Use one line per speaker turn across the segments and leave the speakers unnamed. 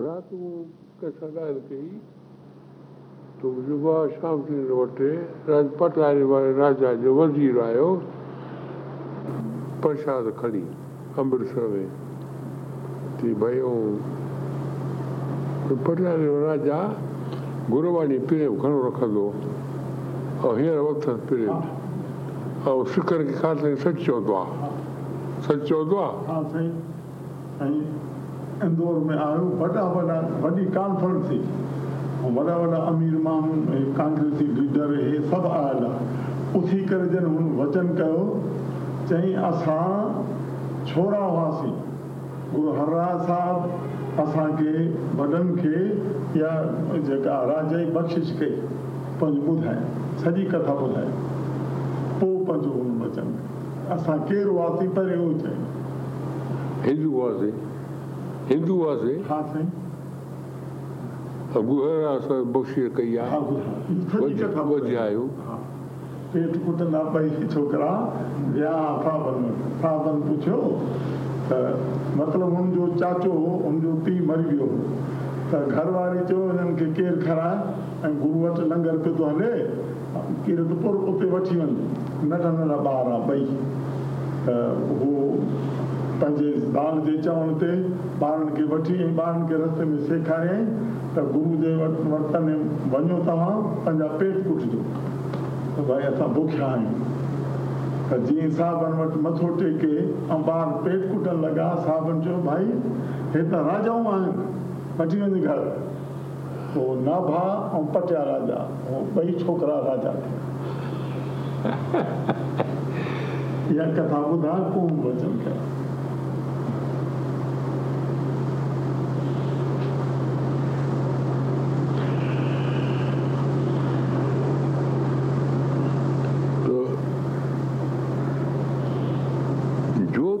رات ڪنهن سان ڳالهه ڪئي ته يووا شام سنگهه وٽ راجپٽ واري راجا جو وزير آيو پرساد کڻي امرتسر ۾. ٿي ڀئي پٽيالي راجا گرباڻي پريم گهڻو رکندو ۽ هينئر ورتس پريم. ۽ سکن کي خاص سچ چوندو آهي سچ چوندو
آهي ۽ इंदौर में आयो वॾा वॾा वॾी कॉन्फ्रेंस थी। ऐं वॾा वॾा अमीर माण्हू कांग्रेसी लीडर इहे सभु आयल उथी करे जन हुन वचन कयो चई असां छोरा हुआसीं गुरु हरराज साहिबु, असांखे वॾनि खे इहा जेका राजा बख़्शिश कई पंहिंजो ॿुधाए कथा ॿुधाए। पोइ वचन, असां केरु हुआसीं पहिरियों उहो
हिंदू हुआसीं هندو
هئاسين
گهر اسان بخشير ڪئي آهي
ڇوڪرا ويا فابن فابن پڇيو ته مطلب هن جو چاچو هو هن جو پيءُ مري ويو ته گهرواري چيو هنن کي ڪير کارائي ۽ گرو وٽ لنگر پيو ٿو هلي ڪير ته پور اتي وٺي وڃ ننڍا ننڍا ٻار آهي ٻئي ته اهو پنهنجي ٻار جي چوڻ تي ٻارن کي وٺي ۽ ٻارن کي رستي ۾ سيکاريئين ته گرو جي وٽ وٽ ۾ وڃو توهان پنهنجا پيٽ ڪٽجو ته ڀائي اسان بکيا آهيون. ته جيئن صاحبن وٽ مٿو ٽيڪي ۽ ٻار پيٽ ڪٽڻ لڳا صاحبن چيو ڀائي هي ته راجائون آهن وٺي وڃ گهر. پوءِ ناڀا ۽ پٽيا راجا اهو ٻئي ڇوڪرا راجا ٿيا. اها ڪٿا ٻڌا ڪونه وچن ڪيا
ته جوت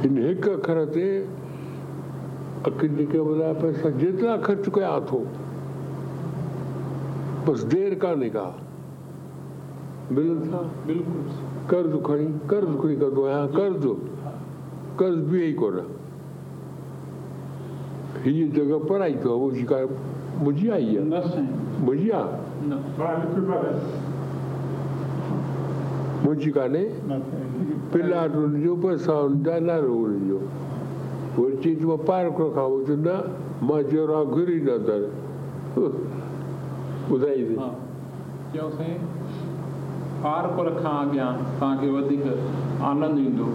हिनेका खरते अकिनिके बजाय पैसा जितना खर्च किया हाथ बस देर का निकाह। बिल था?
बिल्कुल।
कर्ज खड़ी कर्ज खड़ी कर दो यहाँ कर्ज। कर्ज भी यही कर ये जगह पर आई तो वो शिकार मुझे आई है। मुझिया منهنجي ڪانهي
پلاٽ
هن جو پئسا هن جا نالو هن جو وري چئي ٿي مان پارڪ رکان چيو نه مان گهري نه در ٻڌائي
چيو پارڪ رکان اڳيان توهان کي وڌيڪ آنند ايندو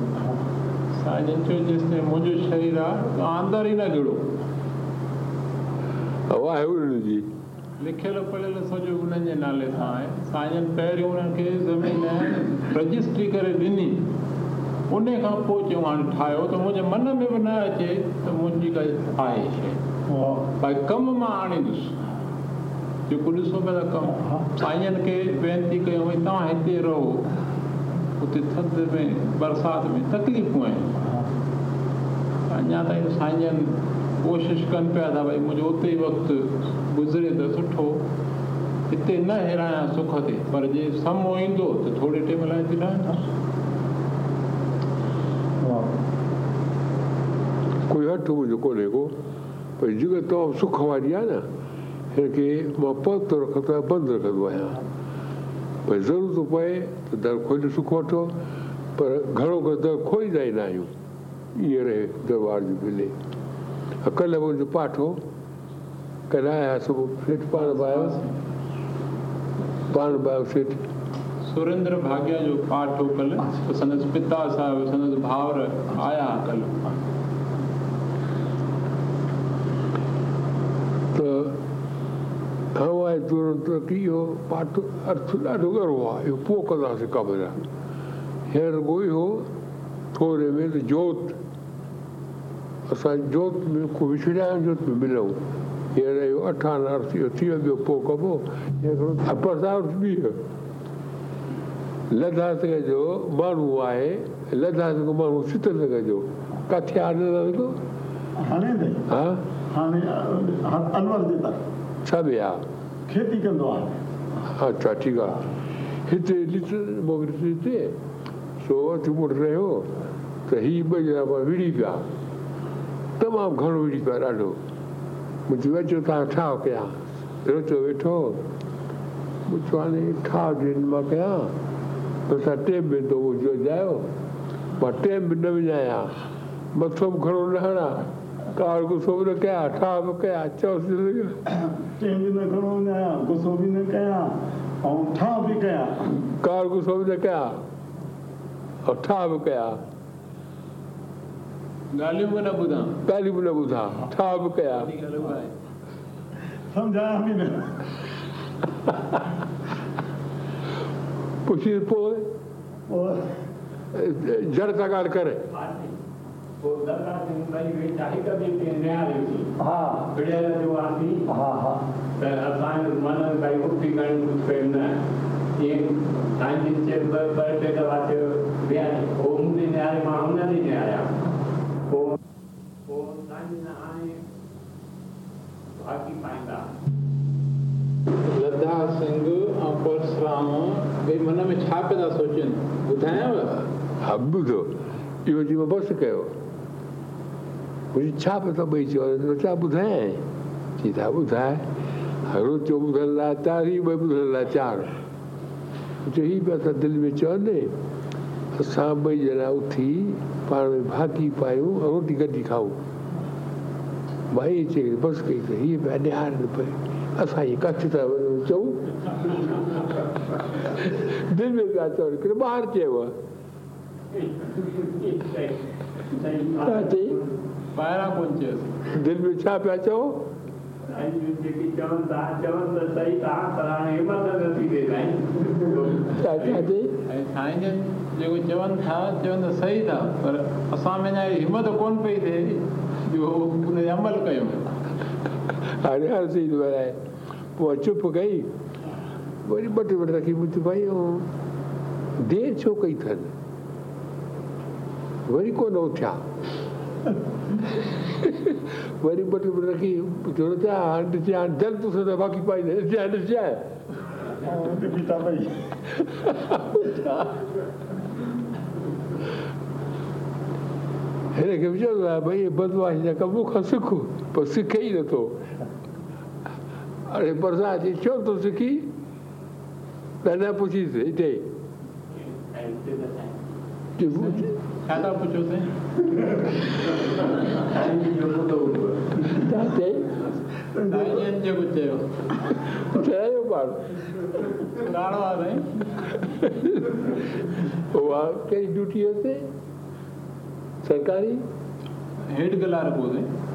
سائين منهنجو شرير آهي توهان اندر ئي نه گڙو
هوا هن جي
لکيل پڙهيل سڄو انهن جي نالي سان آهي. سائين پهريون انهن کي زمين رجسٽري ڪري ڏني. ان کان پوءِ چيون هاڻي ٺاهيو ته منهنجي من ۾ به نه اچي ته منهنجي ڪائي آهي شيءِ. ڀئي ڪم مان آڻيندس. جيڪو ڏسو پيا ته ڪم. سائين جن کي وينتي ڪيون ڀئي توهان هتي رهو. اتي ٿڌ ۾ برسات ۾ تڪليفون آهن. اڃا تائين سائين جن ڪوشش ڪن پيا ٿا ڀئي منهنجو اتي ئي وقت گذري ته سٺو. هتي نه هرايان سک تي پر جي سمو ايندو ته ٿوري ٽائيم لاءِ ٿي رهندس
ڪوئي هٿ منهنجو ڪونهي ڪو؟ ڀئي تمام سک واري آهي نه هن کي مان پت رکندو آهيان بند رکندو آهيان. ڀئي ضرورت پئي ته در کولي سک وٺو پر گهڻو ڪري در کوليندا ئي نه آهيون. ائين رهي درٻار جي ملي akalla mun ju pato kana ya su fit pan bayo pan bayo fit
Surendra भाग्या जो पाठ हो कल तो पिता साहब संदस भावर आया कल।
तो हवाए तुरंत तो की यो पाठ अर्थ ॾाढो ॻरो आहे इहो पोइ कंदासीं क़बर हींअर कोई हो थोड़े में तो जोति। असां जोत में विछड़िया आहियूं जोत में मिलूं हींअर इहो अठान अर्थ इहो थी ॿियो पोइ कबो अपर बि लद्दाख जो माण्हू आहे लद्दाख जो माण्हू श्रीनगर जो किथे आहे लद्दाख हा छा बि आहे
खेती कंदो आहे
अच्छा ठीकु आहे हिते ॾिस मोकिलियोसीं हिते सो अचु पुटु रहियो त हीअ ॿ ॼणा विड़ी पिया तमामु घणो विड़ी पिया ॾाढो। मुंहिंजी अचो तव्हां छा कयां रोचो वेठो। मूं चयो हाणे ठा जिन माँ कयां त असां टेम में थो जायो माँ टेम बि न विञायां मथो बि घणो न हणां कार गुसो बि न कयां ठा बि कयां चयोसि
गुसो बि न कयां ऐं ठा बि कयां।
कार गुसो बि न कयां और ठा बि कयां।
ڳالهيون به نه ٻڌان
ڳالهيون به نه ٻڌان ٺا به ڪيان
سمجهايا به نه؟
پڇي پوءِ
پوءِ
جڙ ٿا ڳالهه ڪري
ها
छा ॿुधायांव
हा ॿुधो इहो बसि कयो। छा त ॿई चयो छा ॿुधाए चई था ॿुधाए रोचो ॿुधण लाइ चारि ही ॿ चयो पिया त दिलि में चवनि असां ॿई ॼणा उथी पाण में भाती पायूं ऐं रोटी गॾु खाऊं। ईअं चई बसि कई, त हीअ पिया ॾियारनि असां हीअ किथे था चऊं। دل ۾ پيا چون هڪڙي ٻاهر چيو دل ۾ ڇا پيا چئو
جيڪو چون ٿا چون ته صحيح
ٿا پر اسان ۾ اڃا همت ڪونه پئي ٿئي جو ان تي عمل ڪيون
هاڻي هر پوءِ چپ ڪئي වරි බට වරට කිමුති බයෝ දේචෝ කයි තන වරි කො නොත්‍යා वरी बट रखी जोड़ जा हंड जा जल तो सदा बाकी पाई दे जा हंड जा
पिता भाई।
हेरे के जो भाई ये जा कबू खसुक पर सिखे ही न तो। अरे बरसात ये चो तो सिखी। پڇيس هتي اها ڪهڙي ڊيوٽي سرڪاري
هيٺ گلار پوءِ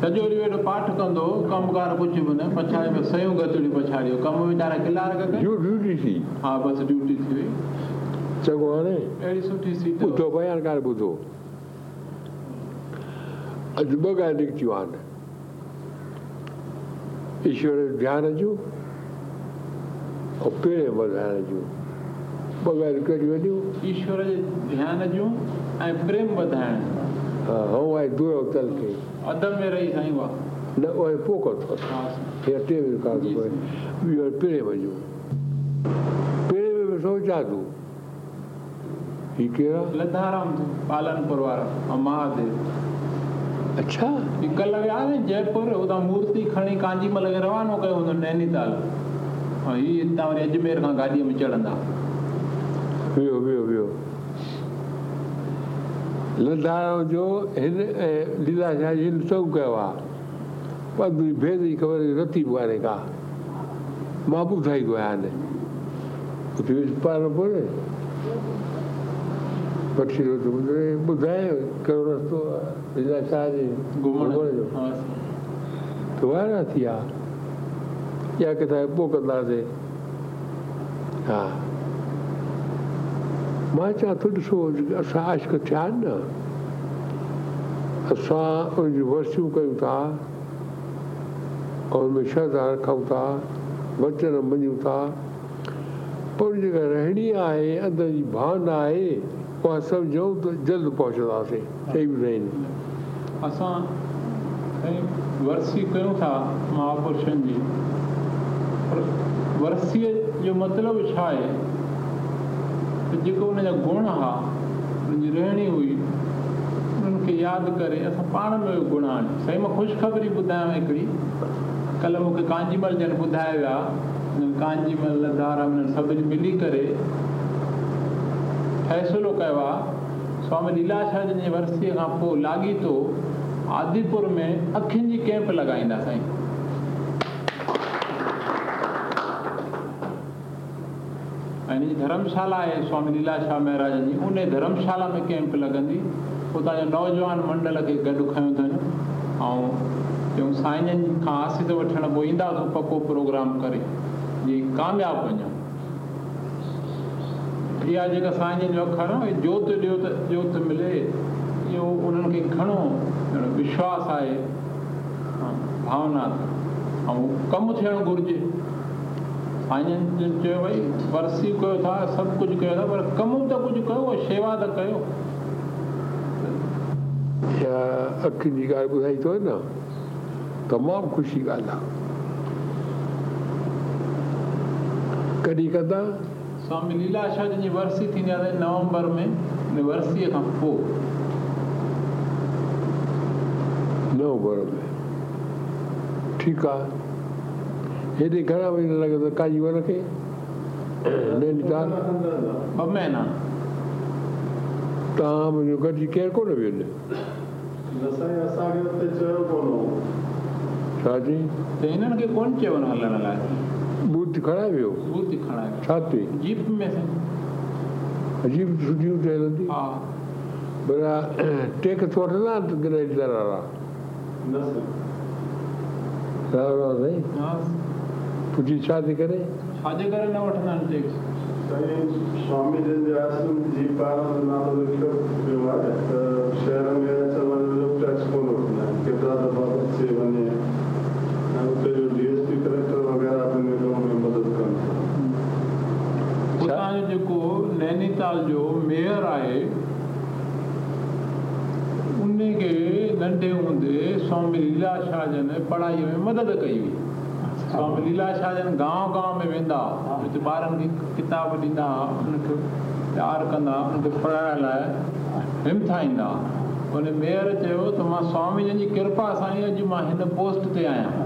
سڄو ڏينهن ويٺو پاٺ ڪندو ڪم ڪار ڪجهه به نه پڇاڙيءَ ۾ سيون گتڙيون پڇاڙيو. ڪم ويچارا ڊيو
ڊيوٽي ٿي.
ها بس ڊيوٽي ٿي وئي.
چڱو هاڻي؟
اهڙي سٺي سيٽ. ٻڌو
بيانڪار ٻڌو. اڄ ٻه ڳالهه نڪتيون آهن. ايشور ڌيان جون ۽ پيڙ وڌائڻ جون ٻه ڳالهيون ڪهڙيون وڃون
ايشور جي ڌيان جون ۽ پريم وڌائڻ
ها هون آهي دور تل کي
ادب ۾ رهي سائين اها
نه اهي پوءِ اٿو
ها
هيءَ ٽي وڪار ٿو پئي ٻيو پيڙي وڃون پيڙي ۾ به سوچان تون هي ڪهڙا
لڌارام پالنپور وارا ۽ مهاديو
اڇا
هي ڪلهه ويا نه جئپور اتان مورتي کڻي ڪانجيمل کي روانو ڪيو هوندو نينيتال ۽ هيءَ هتان وري اجمير کان گاڏيءَ ۾ چڙهندا
ويو ويو ويو لڌارو جو هن ۽ ليلا شاهه جي هن سڀ ڪيو آهي پر ڀيد جي خبر رتي واري ڪا مان ٻڌائي ٿو آهيان هاڻي اتي پاڻ پوءِ بخشي ٻڌائي ڪهڙو رستو آهي ليلا شاهه جي
گهمڻ جو ها
ته وارا ٿي ويا يا ڪٿان پوءِ ڪنداسين ها مان چوان ٿو ڏسو اسان آشڪ ٿيا آهن نه اسان ان جي ورسيون ڪيون ٿا ۽ ان ۾ شرڌا رکون ٿا وچن مڃون ٿا پر جيڪا رهڻي آهي اندر جي ڀاونا آهي اها سمجهون ته جلد پهچنداسين چئي به
اسان ورسي ڪيون ٿا مهاپرشن جي ورسيءَ جو مطلب ڇا آهي ته جيڪو ان جا گڻ هئا ان جي رهڻي هئي انهن کي ياد ڪري اسان پاڻ ۾ گڻ آڻي سائين مان خوشخبري ٻڌايانو هڪڙي. ڪلهه مون کي ڪانجيمل جن ٻڌائي ويا ڪانجيمل ڌارا انهن سڀني ملي ڪري فيصلو ڪيو آهي سوامي ليلا شاهه جن جي ورسيءَ کان پوءِ لاڳيتو آديپور ۾ اکين جي ڪيمپ لڳائيندا سائين جي ڌرمشالا آهي سوامي ليلا شاهه مهاراجن جي ان ڌرمشالا ۾ ڪيمپ لڳندي. اتان جو نوجوان منڊل کي گڏ کيون اٿن. ۽ چيون سائين جن کان آست وٺڻ پوءِ اينداسين پڪو پروگرام ڪري. جيئن ڪامياب وڃون اها جيڪا سائين جن جو اکر آهي جوت ڏيو ته جوت ملي اهو انهن کي گهڻو وشواس آهي ڀاونا ۽ ڪم ٿيڻ گهرجي سائين جن چيو ڀئي ورسي ڪيو ٿا سڀ ڪجهه ڪيو ٿا پر ڪم ته ڪجهه ڪيو شيوا ته ڪيو.
اها اکين جي ڳالهه ٻڌائي اٿو نه؟ تمام خوشي ڳالهه آهي. ڪڏهن ڪندا؟
سوامي ليلا شاهه جن جي ورسي ٿيندي آهي نومبر ۾ ورسيءَ کان پوءِ.
نومبر ۾. ٺيڪ آهي هيڏي گهڻا مهينا لڳندا ڪاجي ون کي نينيتال
ٻه مهينا
توهان منهنجو گڏجي ڪير ڪونه ويو ڇا
هنن کي چيو هلڻ لاءِ
بوٿ کڻائي ويو
بوٿ کڻائي
ڇا
جيپ ۾
عجيب
ها
ڀلا وٺندا
سائين
سائين ها پڇي ڇا ٿي ڪري؟
ڇا جي ڪري نه وٺندا آهن ٽيڪس.
سائين سوامي جن جي آشرم جي پاران نالو لکيو پيو آهي ته شهر ۾ اچڻ واري جو ٽيڪس ڪونه وٺندا آهن. ڪيترا دفعا اچي وڃي ۽ اتي جو ڊي ايس پي ڪليڪٽر وغيره به نگم ۾ مدد ڪن
اتان جو جيڪو نينيتال جو ميئر آهي ان کي ننڍي هوندي سوامي ليلا شاهه جن پڙهائيءَ ۾ مدد ڪئي هئي سوامي ليلا شاهه جن گانو گانو ۾ ويندا هتي ٻارن کي ڪتاب ڏيندا ان کي پيار ڪندا ان کي پڙهائڻ لاءِ همٿائيندا ان ميئر چيو ته مان سوامي جن جي ڪرپا سان ئي اڄ مان هن پوسٽ تي آهيان.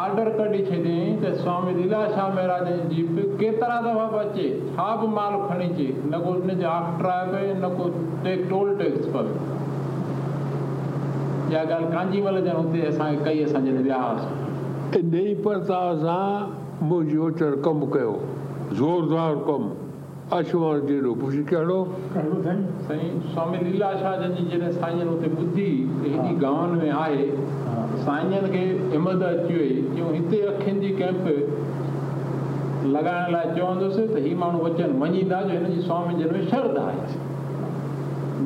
آرڊر ڪڍي ڇڏيئين ته سوامي ليلا شاهه مهاراج جي جيپ ڪيترا دفعا به اچي ڇا به مال کڻي اچي نه ڪو هن جي آفٽرائي پئي نه ڪو ٽول ٽيڪس اها ڳالهه ڪانجيمل جن هتي اسان کي ڪئي اسان جڏهن ويا هئاسين
ان ئي پرتاو سان منهنجي اوچر ڪم ڪيو زوردار ڪم آشمان جهڙو پڇي ڪهڙو
سائين سوامي ليلا شاهه جي جڏهن سائين هتي ٻڌي هيڏي گانون ۾ آهي سائين کي همت اچي وئي جو هتي اکين جي ڪيمپ لڳائڻ لاءِ چوندس ته هيءُ ماڻهو وچن مڃيندا جو هن جي سوامي جن ۾ شرڌا آهي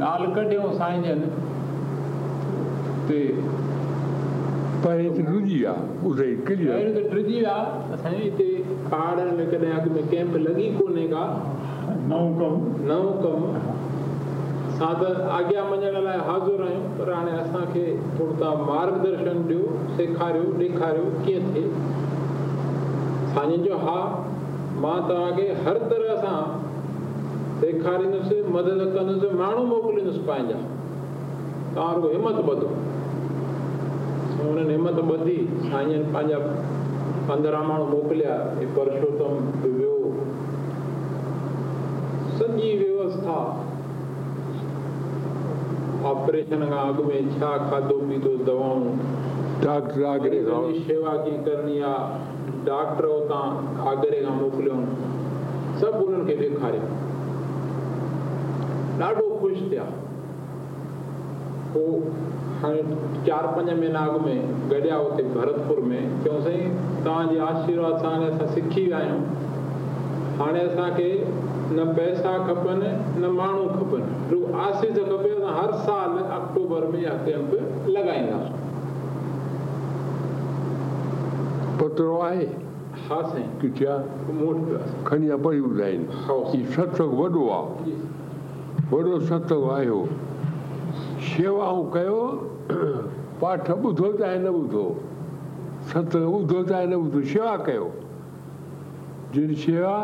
ڳالهه ڪڍيئون سائين جن تي
پر هتي ڏجي آهي ٻڌائي ڪليئر پهريون
ته ڊرجي ويا اسان جي هتي پهاڙن ۾ ڪڏهن اڳ ۾ ڪيمپ لڳي ڪونهي ڪا
نئون ڪم
نئون ڪم اسان ته آگيا مڃڻ لاءِ حاضر آهيون پر هاڻي اسان کي ٿورو توهان مارگدرشن ڏيو سيکاريو ڏيکاريو ڪيئن ٿئي سائين جو ها مان توهان کي هر طرح سان سيکاريندس مدد ڪندس ماڻهو موڪليندس پنهنجا توهان رڳو همت ٻڌو એમણે એમાં તો બધી અહીંયા પાંજા પંદરામણ મોકલ્યા. એ પરસોત્તમ વિવો સજી વ્યવસ્થા. ऑपरेशन का आग में छा खादो पी तो दवाओं
डॉक्टर आगरे
सेवा की करनी आ डॉक्टर होता आगरे का मोकलियो सब उन्हनि खे ॾेखारियो लाडो खुश थे वो चारि पंज महीना अॻु में गॾिया हुते भरतपुर में। चयूं साईं तव्हांजे आशीर्वाद सां हाणे असां सिखी विया आहियूं हाणे असांखे न पैसा खपनि न माण्हू खपनि। रुॻो आसीस खपे त हर साल अक्टूबर में इहा कैंप लॻाईंदासीं।
पतरो आहे?
हा साईं।
किचिया
मूं वटि
खणी पढ़ी ॿुधाइनि
हीउ
सत्संग वॾो आहे वॾो सत्संग आयो। शेवाऊं कयो پاٺ ٻڌو چاهي نه ٻڌو. ستسنگ ٻڌو چاهي نه ٻڌو. شيوا ڪيو. جهڙي شيوا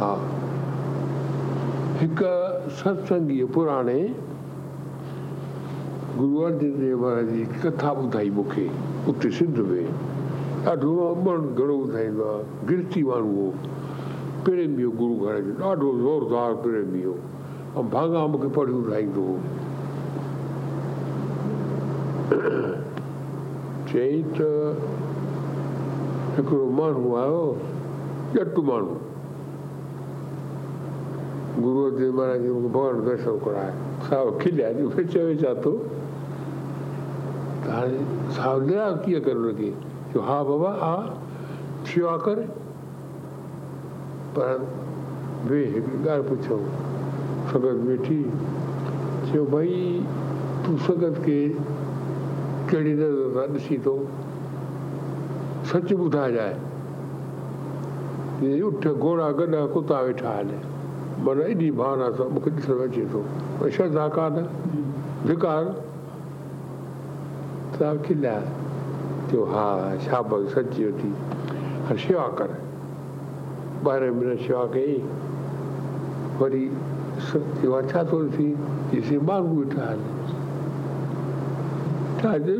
ها هڪ ستسنگي پراڻي گرو ارجن ديو مهاراج جي ڪٿا ٻڌائي مون کي. اتي سنڌ ۾. ڏاڍو امن گهڻو ٻڌائيندو آهي. گرتي ماڻهو هو پريمي هو گرو گهر جو ڏاڍو زوردار پريمي هو मूंखे पढ़ी हो चई त हिकिड़ो माण्हू आयो ॼटु माण्हू गुरू अर्जन महाराज जी मूंखे भॻवान दर्शन कराए। साहिबु खिलिया जो चवे छा थो त हाणे साहिबु निराश कीअं करे हुनखे चयो हा बाबा, हा, शेवा कर। पर वे हिकिड़ी ॻाल्हि पुछो। तूं संगत खे कहिड़ी नज़र सां ॾिसी सच ॿुधाइजांइ ईअं उठ घोड़ा गॾा कुता वेठा आहिनि माना एॾी भावना सां मूंखे ॾिसणु अचे थो श्रद्धा कान धिकार। साहिबु खिलिया चयो हा शाबक सची वठी शेवा कर। ॿारहं महीना शेवा कई वरी س- چيو آهي ڇا ٿو ڏسي ڏسي ماڻهو ويٺا آهن ڇا چيو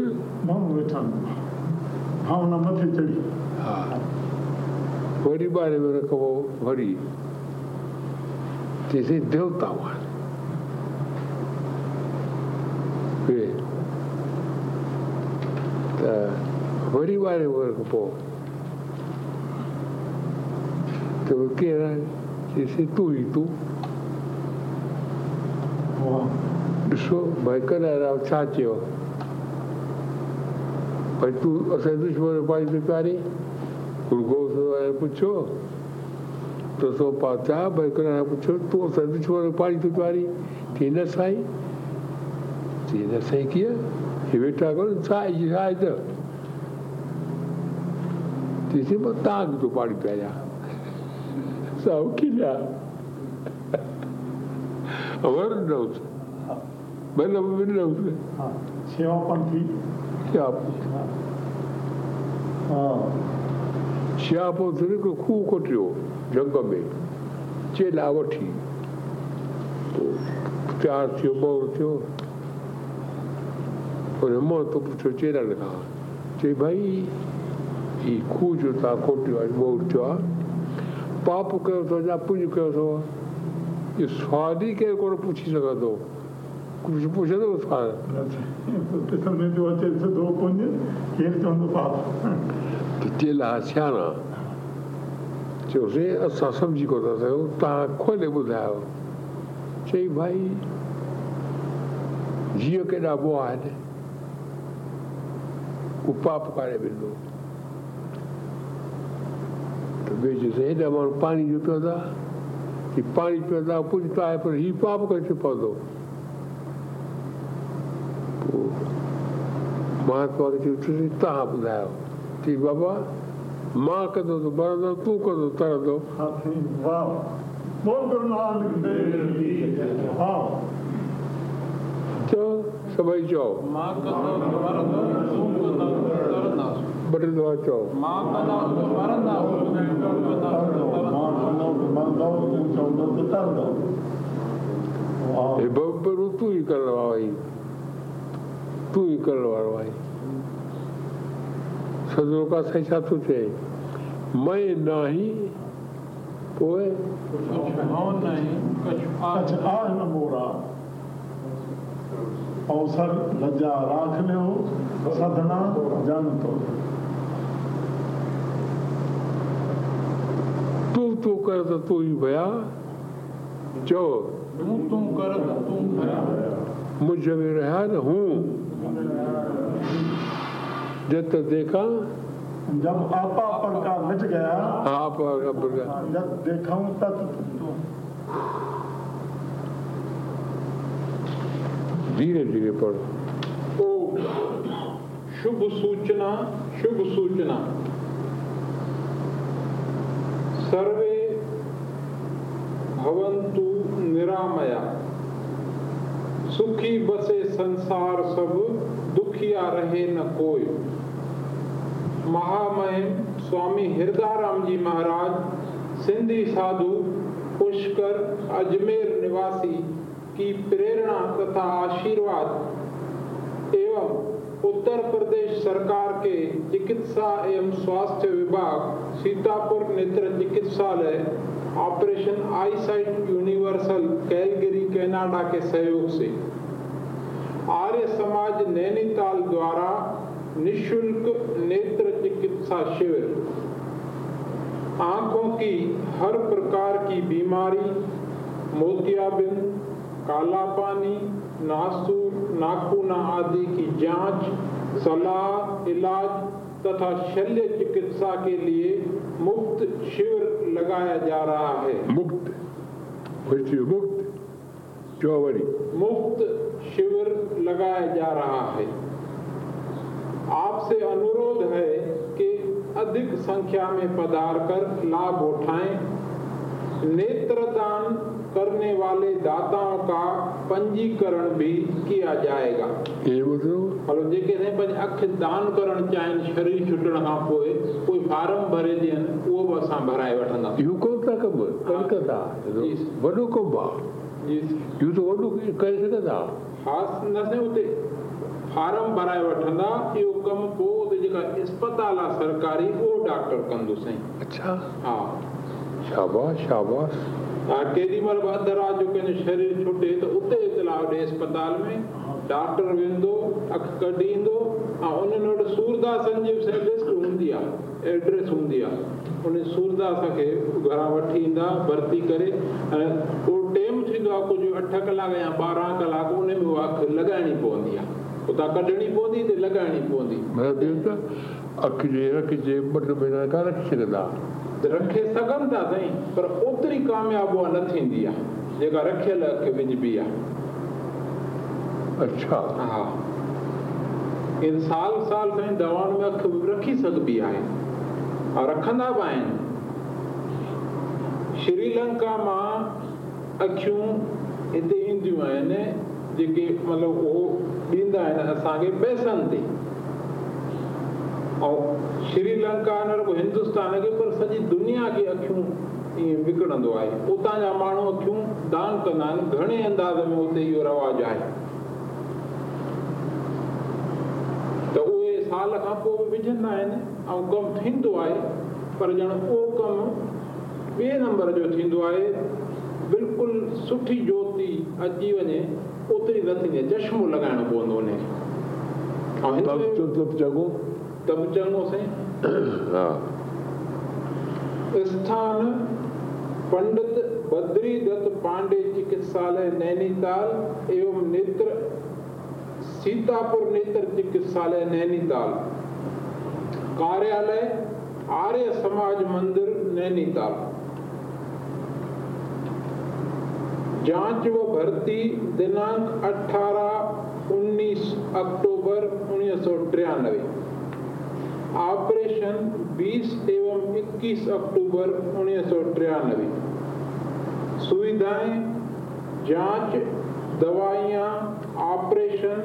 ماڻهو ويٺا آهن ڀاونا مٿي چڙهي
ها وري ٻارهن مهيني کان پوءِ وري چئيسين ديوتا هئا Dušo bajkanera včatijo. Pa je tu vse dušmane pazite kvari, Kurgovceva je počuo. तो सो पाता बरकरार पूछो तो सर्विस वाले पारी तुम्हारी तीन साई तीन साई किया ये बेटा को साई जी साई तो तीसरी बात ताक तो पारी पहला साउ किला جنگ ۾. چيلا وٺي. پوءِ تيار ٿيو مور ٿيو. هن موهه ٿو پڇيو چيلن کان چئي ڀائي هي کوهه جو توهان کوٽيو آهي مور ٿيو آهي پاپ ڪيو اٿو يا پڃ ڪيو اٿو اهو سوال ئي ڪير ڪونه پڇي سگهندو ڪجهه پڇندو سوال
ڏسڻ جو اچي سڌو پنج ڪير چوندو پاپ ته
چيلا سياڻا چيوسين اسان سمجهي ڪونه ٿا سگهون توهان کولي ٻڌايو چئي ڀائي جيئن ڪيڏا بوا آهن هو پاپ ڪاري ويندو ته ٻئي چيوسين هيڏا ماڻهو پاڻي جو پيو ٿا هي پاڻي پيو ٿا ڪجهه ته آهي پر هيءُ پاپ ڪري پوندو پوءِ مهاتما کي چيو "تسين توهان ٻڌايو چئي بابا مان ڪندو ته مرندو تون ڪندو ترندو
ها سائين، واهه بول گرو نانڪ ديو جي ڪه جئي.
چئو سڀئي چئو
مان ڪندو ته مرندو تون ڪندو ته ٻه ٽي دفعا چئو مان
ڪندو ته مرنداسين تون ڪندو ته مان ڪندو، مان ڪندو، تون ته ترندو. واهه
هي تون ئي ڪرڻ وارو آئي تون مين پوءِ
ڪجهه هو نهين ڪجهه اڇا
آهي آ نه مورا اوسر لجا راک ليو سڌنا جن تو
करत तू ही भया? जो मुझमें रहा हूँ। जब तक देखा?
जब आपा पड़का मिट गया
आप हाँ,
जब देखा तब
धीरे धीरे पढ़ो।
शुभ सूचना शुभ सूचना। सर्वे भवन्तु निरामया। सुखी बसे संसार सब, दुखिया रहे न कोई। महामहिम स्वामी हृदाराम जी महाराज, सिंधी साधु, पुष्कर, अजमेर निवासी की प्रेरणा तथा आशीर्वाद एवं उत्तर प्रदेश सरकार के चिकित्सा एवं स्वास्थ्य विभाग, सीतापुर नेत्र चिकित्सालय, Operation Eyesight Universal, Calgary, Canada के सहयोग से। आर्य समाज नैनीताल द्वारा निशुल्क नेत्र चिकित्सा शिविर। आँखों की हर प्रकार की बीमारी, मोतियाबिंद, काला पानी, नासूर नाखूना आदि की जाँच सलाह इलाज तथा शल्य चिकित्सा के लिए मुफ़्त शिविर लगाया जा रहा है।
मुक्त मुक्त चौवरी।
मुफ़्त शिविर लगाया जा रहा है। आपसे अनुरोध है कि अधिक संख्या में पधार कर लाभ उठाएँ। नेत्रदान करने वाले दाताओं का पंजीकरण भी किया जाएगा।
ये मतिलबु
जेके साईं पंहिंजी अखि दान करणु चाहिनि शरीर छुटण खां पोइ कोई फार्म भरे ॾियनि उहो बि असां भराए वठंदा।
इहो कोन था कमु कनि कंदा जी। वॾो कमु आहे
जी।
इहो त वॾो करे सघंदा
ख़ासि न साईं उते फार्म भराए वठंदा इहो कमु पोइ उते जेका इस्पताल आहे सरकारी उहो डॉक्टर कंदो साईं
अच्छा।
हा।
शाबाश शाबाश।
ها ڪيڏي مهل به اڌ رات جو ڪنهن جو شرير ڇٽي ته اتي اتلاهه ڏي اسپتال ۾. ڊاڪٽر ويندو اک ڪڍي ايندو ۽ انهن وٽ سورداسن جي لسٽ هوندي آهي ايڊريس هوندي آهي ان سورداس کي گهران وٺي ايندا ڀرتي ڪري ۽ اهو ٽيم ٿيندو آهي ڪجهه اٺ ڪلاڪ يا ٻارهن ڪلاڪ ان ۾ اها اک لڳائڻي پوندي آهي اتان ڪڍڻي پوندي ته لڳائڻي پوندي
مطلب اهو ته اک جي رکجي ٻه مهينا کان رکي سگهندا
رکي سگهن ٿا سائين پر اوتري ڪامياب اها نه ٿيندي آهي جيڪا رکيل اک وجهبي آهي
اڇا
ها ان سال سال تائين دوائن ۾ اک رکي سگهبي آهي ۽ رکندا به آهن سري لنڪا مان اکيون هتي اينديون آهن جيڪي مطلب اهو ڏيندا آهن اسان کي پئسن تي ۽ سري لنڪا نه رڳو هندستان کي پر سڄي دنيا کي اکيون ائين وڪڻندو آهي. اتان جا ماڻهو اکيون دان ڪندا آهن. گهڻي انداز ۾ اتي اهو رواج آهي. ته اهي سال کان پوءِ به وجهندا آهن ۽ ڪم ٿيندو آهي. پر ڄڻ اهو ڪم ٻئي نمبر جو ٿيندو آهي. بلڪل سٺي جيوتي اچي وڃي اوتري نه ٿيندي آهي. چشمو لڳائڻو پوندو ان
کي
तब चङो साईं
हा।
स्थान पंडित बद्री दत्त पांडे चिकित्सालय नैनीताल एवं नेत्र सीतापुर नेत्र चिकित्सालय नैनीताल। कार्यालय आर्य समाज मंदिर नैनीताल। जाँच व भर्ती दिनांक 18 19 अक्टूबर उणिवीह सौ ऑपरेशन 20 एवं 21 अक्टूबर उणिवीह सौ टियानवे सुविधाएँ जाँच दवाइयाँ ऑपरेशन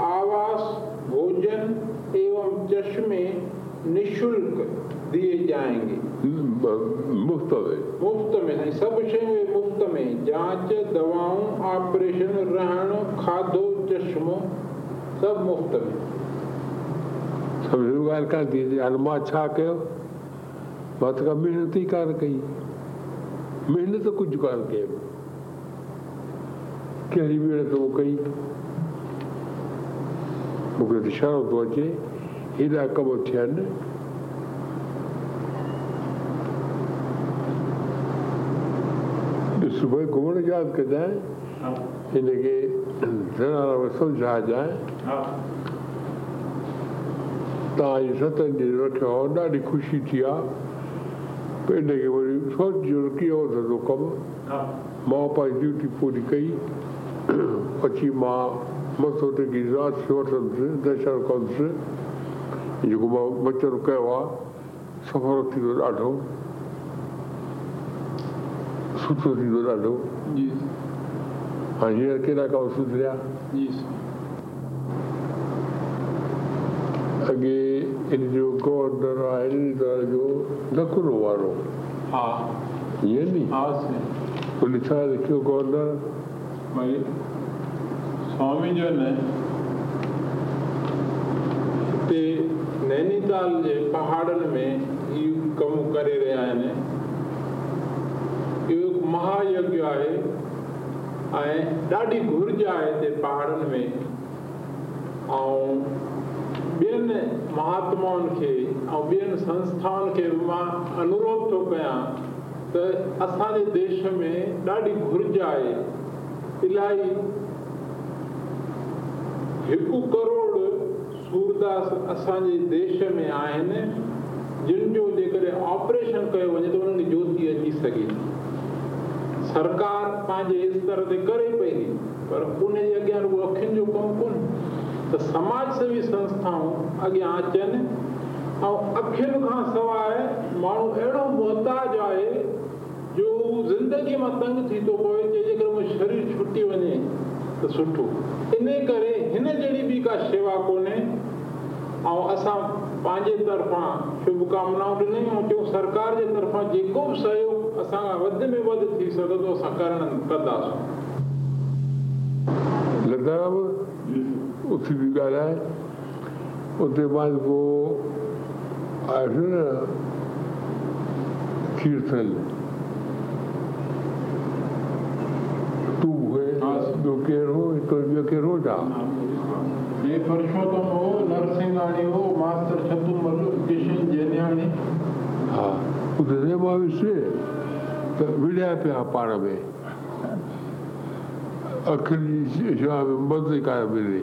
आवास भोजन एवं चश्मे निशुल्क दिए जाएँगे।
मुफ़्त में।
मुफ़्त में नहीं सब शयूं मुफ़्त में। जाँच दवाऊं ऑपरेशन रहणु खाधो चश्मो सब मुफ़्त में।
ڳالهه ڪانه ٿي اچي هاڻي مان ڇا ڪيو. مان ته ڪا محنت ئي ڪانه ڪئي. محنت ڪجهه ڪانه ڪيو. ڪهڙي محنت مون ڪئي؟ مون کي ته اشارو ٿو اچي هيڏا ڪم ٿين ڏس ڀئي گهمڻ ياد ڪندا هن کي ذرا سمجهائجانئ ها توهان جي ستن ڏينهن رکيو آهي ڏاڍي خوشي ٿي آهي پوءِ هن کي وري سوچجو ڪيئن وڌندو ڪم مان پنهنجي ڊيوٽي پوري ڪئي اچي مان مٿو ٽيڪي رات وٺندس درشن ڪندس جيڪو مان بچن ڪيو آهي سفر ٿيندو ڏاڍو سٺو ٿيندو ڏاڍو
جي
هاڻي هينئر ڪهڙا ڪم سڌريا
جي
اڳي ان جو گورنر آهي جو نکرو وارو
ها
ائين ني
ها سائين
ان ڇا لکيو گورنر
ڀئي سوامي جو نه هتي نينيتال جي پهاڙن ۾ اهو ڪم ڪري رهيا آهن اهو مهايجڃ آهي ۽ ڏاڍي گهرج آهي هتي پهاڙن ۾۽ ٻين مهاتمائن کي ۽ ٻين سنسٿائن کي مان انروڌ ٿو ڪيان ته اسان جي ديش ۾ ڏاڍي گهرج آهي. الاهي هڪ ڪروڙ سورداس اسان جي ديش ۾ آهن جن جو جيڪڏهن آپريشن ڪيو وڃي ته انهن جيوتي اچي سگهي. سرڪار پنهنجي استر تي ڪري پئي پر ان جي اڳيان رڳو اکين جو ڪم ڪونه ته سماج سيوي سنسٿائون اڳيان اچن ۽ اکين کان سواءِ ماڻهو اهڙو محتاج آهي جو هو زندگيءَ مان تنگ ٿي ٿو پوي جي جيڪر شرير ڇٽي وڃي ته سٺو. ان ڪري هن جهڙي ٻي ڪا شيوا ڪونهي ۽ اسان پنهنجي طرفان شڀ ڪامنائون ڏنئي ۽ چيون سرڪار جي طرفان جيڪو به سهيوگ اسان کان وڌ ۾ وڌ ٿي سگهندو اسان ڪرڻ ڪنداسين
उसी भी गाना है। उसके बाद वो आए ना कीर्तन। तू हुए हाँ। जो केरो तो जो केरो जा। हाँ,
हाँ। ये पुरुषोत्तम हो नरसिंहानी हो मास्टर छतु मल्लू किशन जेनियानी
हाँ। उधर भाव से तो विद्या पे पार में अखिल जो आप बदली का मिली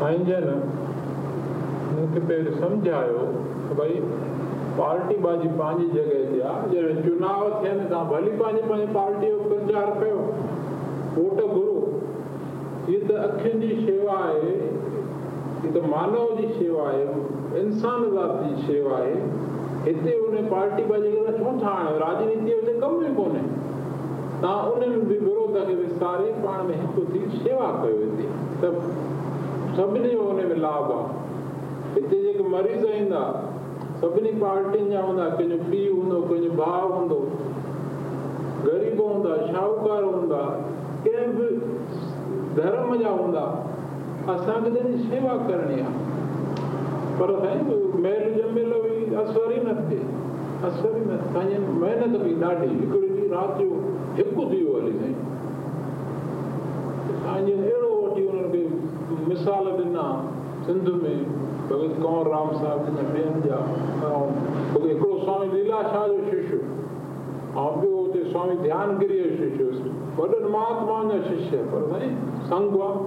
سائين جن مون کي پهريون سمجهايو ته ڀئي پارٽي باجي پنهنجي جڳهه تي آهي جڏهن چناءُ ٿين توهان ڀلي پنهنجي پنهنجي پارٽيءَ جو پرچار ڪيو. ووٽ گهرو. هيءَ ته اکين جي شيوا آهي هيءَ ته مانو جي شيوا آهي انسان ذات جي شيوا آهي. هتي ان پارٽي باجي کي ڇو آڻيو؟ راجنيتي جو ڪم ئي ڪونهي. توهان انهن به وروڌ کي وساري پاڻ ۾ هڪ ٿي شيوا ڪيو هتي. ته سڀني جو هن ۾ لاڀ آهي هتي جيڪي مريض ايندا سڀني پارٽين جا هوندا ڪنهن جو پيءُ هوندو ڪنهن جو ڀاءُ هوندو غريب هوندا شاهوڪار هوندا ڪنهن به ڌرم جا هوندا اسان کي جنهن جي شيوا ڪرڻي آهي پر سائين مهل ڄميل هئي اثر ئي نه ٿئي اثر ئي محنت به ڏاڍي هڪڙي رات جو هڪ ٿي ويو هلي سائين اهڙو मिसाल ॾिना सिंध में भगत कंवर राम साहिब जा ॿियनि जा ऐं हिकिड़ो स्वामी लीलाशाह जो शिष्य ऐं ॿियो हुते स्वामी ध्यानगिरीअ जो शिष्य, वॾनि महात्माउनि जा शिष्य पर साईं, संग आहे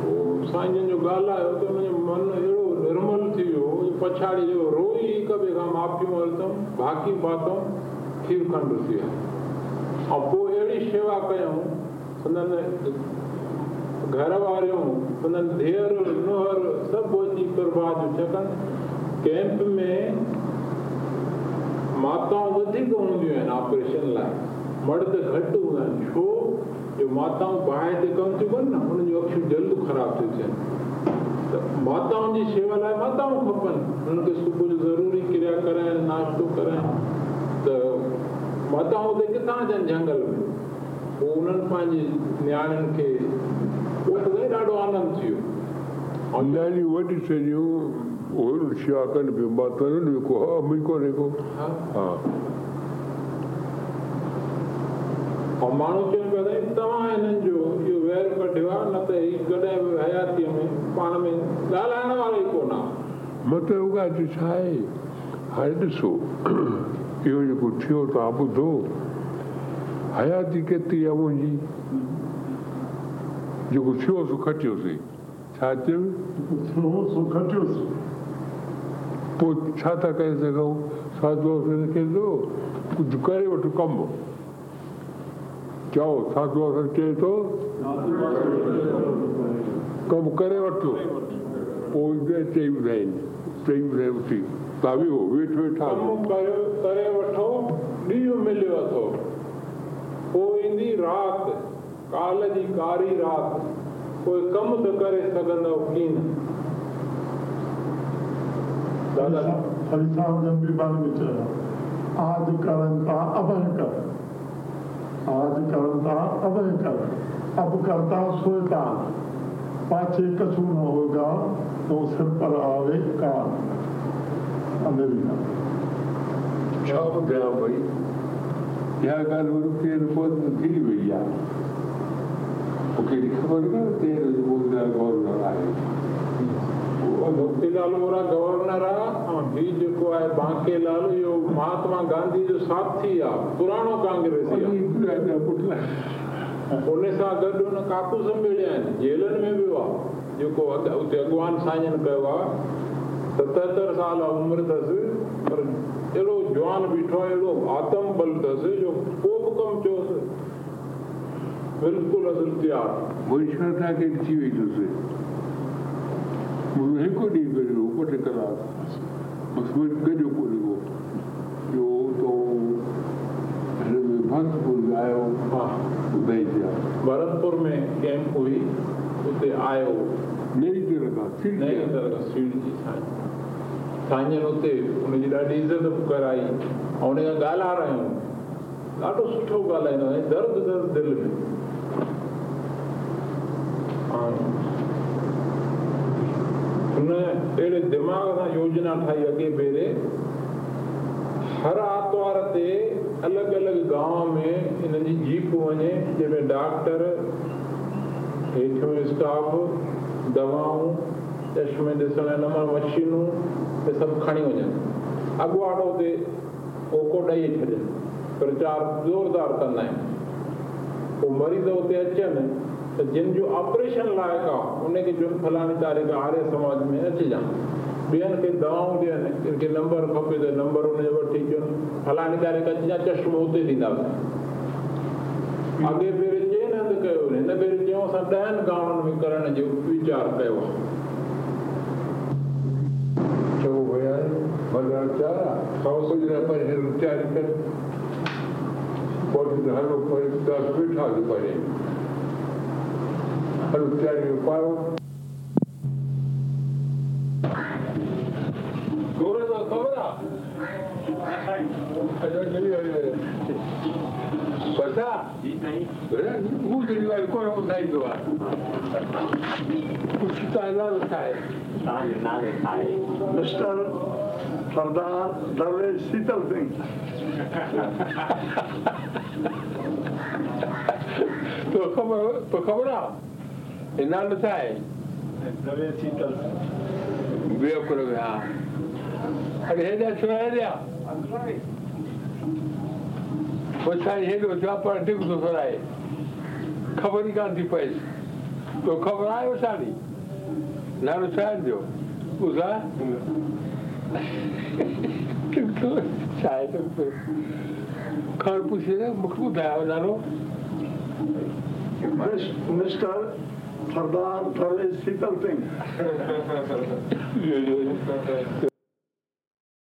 पोइ साईं जन ॻाल्हायो त हुनजो मन अहिड़ो निर्मल थी वियो पछाड़ी जो रोई हिक ॿिए खां माफ़ियूं वरितऊं भाकी पातऊं खीर खंड थी विया। ऐं पोइ अहिड़ी शेवा कयूं घर वारियूं हुननि धीअर नुहर सभु अची छकनि कैंप में माताऊं वधीक हूंदियूं आहिनि ऑपरेशन लाइ। मर्द घटि हूंदा आहिनि छो, जो माताऊं बाहि ते कमु थियूं कनि न हुननि जूं अखियूं जल्द ख़राबु थियूं थियनि। त माताउनि जी शेवा लाइ माताऊं खपनि। हुननि खे सुबुह जो ज़रूरी क्रिया कराइनि नाश्तो कराइनि त माताऊं हुते किथां अचनि झंगल में? پوءِ انهن پنهنجي نياڻين کي اهو ته ڏاڍو آنند ٿي ويو ناني
وڏي سڄيون اهي شيوا ڪن پيون مان ته نه ڏڪو ها منهنجو ڪونهي ڪو
ها
ها
۽ ماڻهو چون پيا سائين توهان هنن جو اهو وير ڪڍيو آهي نه ته هي ڪڏهن به حياتيءَ ۾ پاڻ ۾ ڳالهائڻ وارو ئي ڪونه آهي
مطلب ڇا آهي هاڻي ڏسو اهو جيڪو ٿيو توهان ٻڌو حياتي ڪيتري آهي منهنجي جيڪو ٿيو سو کٽيوسين ڇا چيو پوءِ ڇا ٿا ڪري سگهون ساڌو ڪجهه ڪري وٺو ڪم چئو ساڌو چئي ٿو ڪم ڪري وٺو پوءِ چئي ٻڌائيندي چئي ٻڌائي اٿي توهان ويهو ويٺو ويٺا ڪم
ڪيو ڪري وٺو ڏينهن مليو اٿو پوءِ ايندي رات ڪال جي ڪاري رات پوءِ ڪم ته ڪري سگهندؤ ڪين.
۾ چيو آج ڪرم ڪا اڀي ڪر آج ڪرم ڪا اڀي ڪر اب ڪرتا سويتا پاڇي ڪڇ نه هوگا تو سر پر آوي ڪال آمريڪا.
ڇا ٻڌايان ڀئي اها ڳالهه وري ڪير پوءِ ٿي وئي آهي مون کي خبر ڪانه تير گورنر آهي
موتيلال وورا گورنر آهي ۽ هيءُ جيڪو آهي بانڪيلال اهو مهاتما گانڌي جو ساٿي آهي پراڻو ڪانگريسي آهي ان سان گڏ هن ڪاڪوس مليا آهن جيلن ۾ ويو آهي جيڪو اتي اڳواڻ سائين ڪيو آهي ستهتر سال عمر اٿس پر اهڙو लोग जवान बिठाए लोग आतम बल दसे जो कोप कम चोसे। बिल्कुल असल तैयार।
भविष्य था कि अच्छी हुई दूसरे। मुझे को नहीं करे ऊपर निकला उसमें गजो को लिखो जो तो भक्तपुर आयो उदय
भरतपुर में कैंप हुई उसे आए हो।
नहीं तरह का नहीं
तरह का सीढ़ी سائين اتي ان جي ڏاڍي عزت ڪرائي ۽ ان کان ڳالهائي رهيون ڏاڍو سٺو ڳالهائيندو آهي درد درد دل ۾.۽ هن اهڙي دماغ سان يوجنا ٺاهي اڳي ڀيري. هر آرتوار تي الڳ الڳ گانو ۾ هن جي جيپ وڃي جنهن ۾ ڊاڪٽر هيٺيون اسٽاف دوائون چشمي ڏسڻ مشينون سڀ کڻي وڃن اڳواڙو تي ڪوڪو ڏيئي ڇڏن پرچار زوردار ڪندا آهن پوءِ مريض اتي اچن ته جن جو آپريشن لائق آهي ان کي فلاڻي تاريخ آريه سماج ۾ اچجانءِ ٻين کي دوائون ڏين ڪنهن کي نمبر کپي ته نمبر وٺي اچن فلاڻي تاريخ اچجانءِ چشمو اتي ڏينداسين اڳي ڀيري چئن هنڌ ڪيو هن ڀيري چيون اسان ڏهن گانون ۾ ڪرڻ جو ويچار ڪيو آهي
چڱو ڀيا ڀلا چارا
کائو ڪجهه نه
پر هن تياري ڪر پوءِ هلو پر دس ويٺا هجي پري هلو تياري ۾ پايو گوري تو خبر آهي اڇا چلي وئي پتا هو جهڙي
ڳالهه ڪونه ٻڌائيندو آهي ڪجهه توهان نالو ڇا آهي
مسٽر سردار درويش شيتل سنگهه
تو خبر تو خبر آهي هي نالو ڇا آهي
درويش شيتل
بيوڪر ۾ ها اري هيڏا ڇو هيڏا پوءِ ڇا هيڏو ڇا پر ٽڪ ٿو سرائي خبر ئي ڪانه ٿي پئيس تو خبر آيو ڇا ني نالو ڇا آهي جو ٻڌا ڇا آهي ته خبر پڇي نه